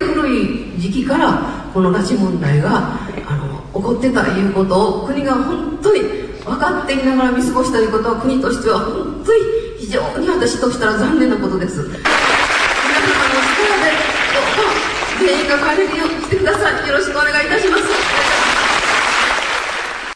古い時期からこの拉致問題があの起こってたということを国が本当に分かっていながら見過ごしたということは国としては本当に非常に私としたら残念なことです。皆様の力でどうか全員が帰れるようにてくださいす。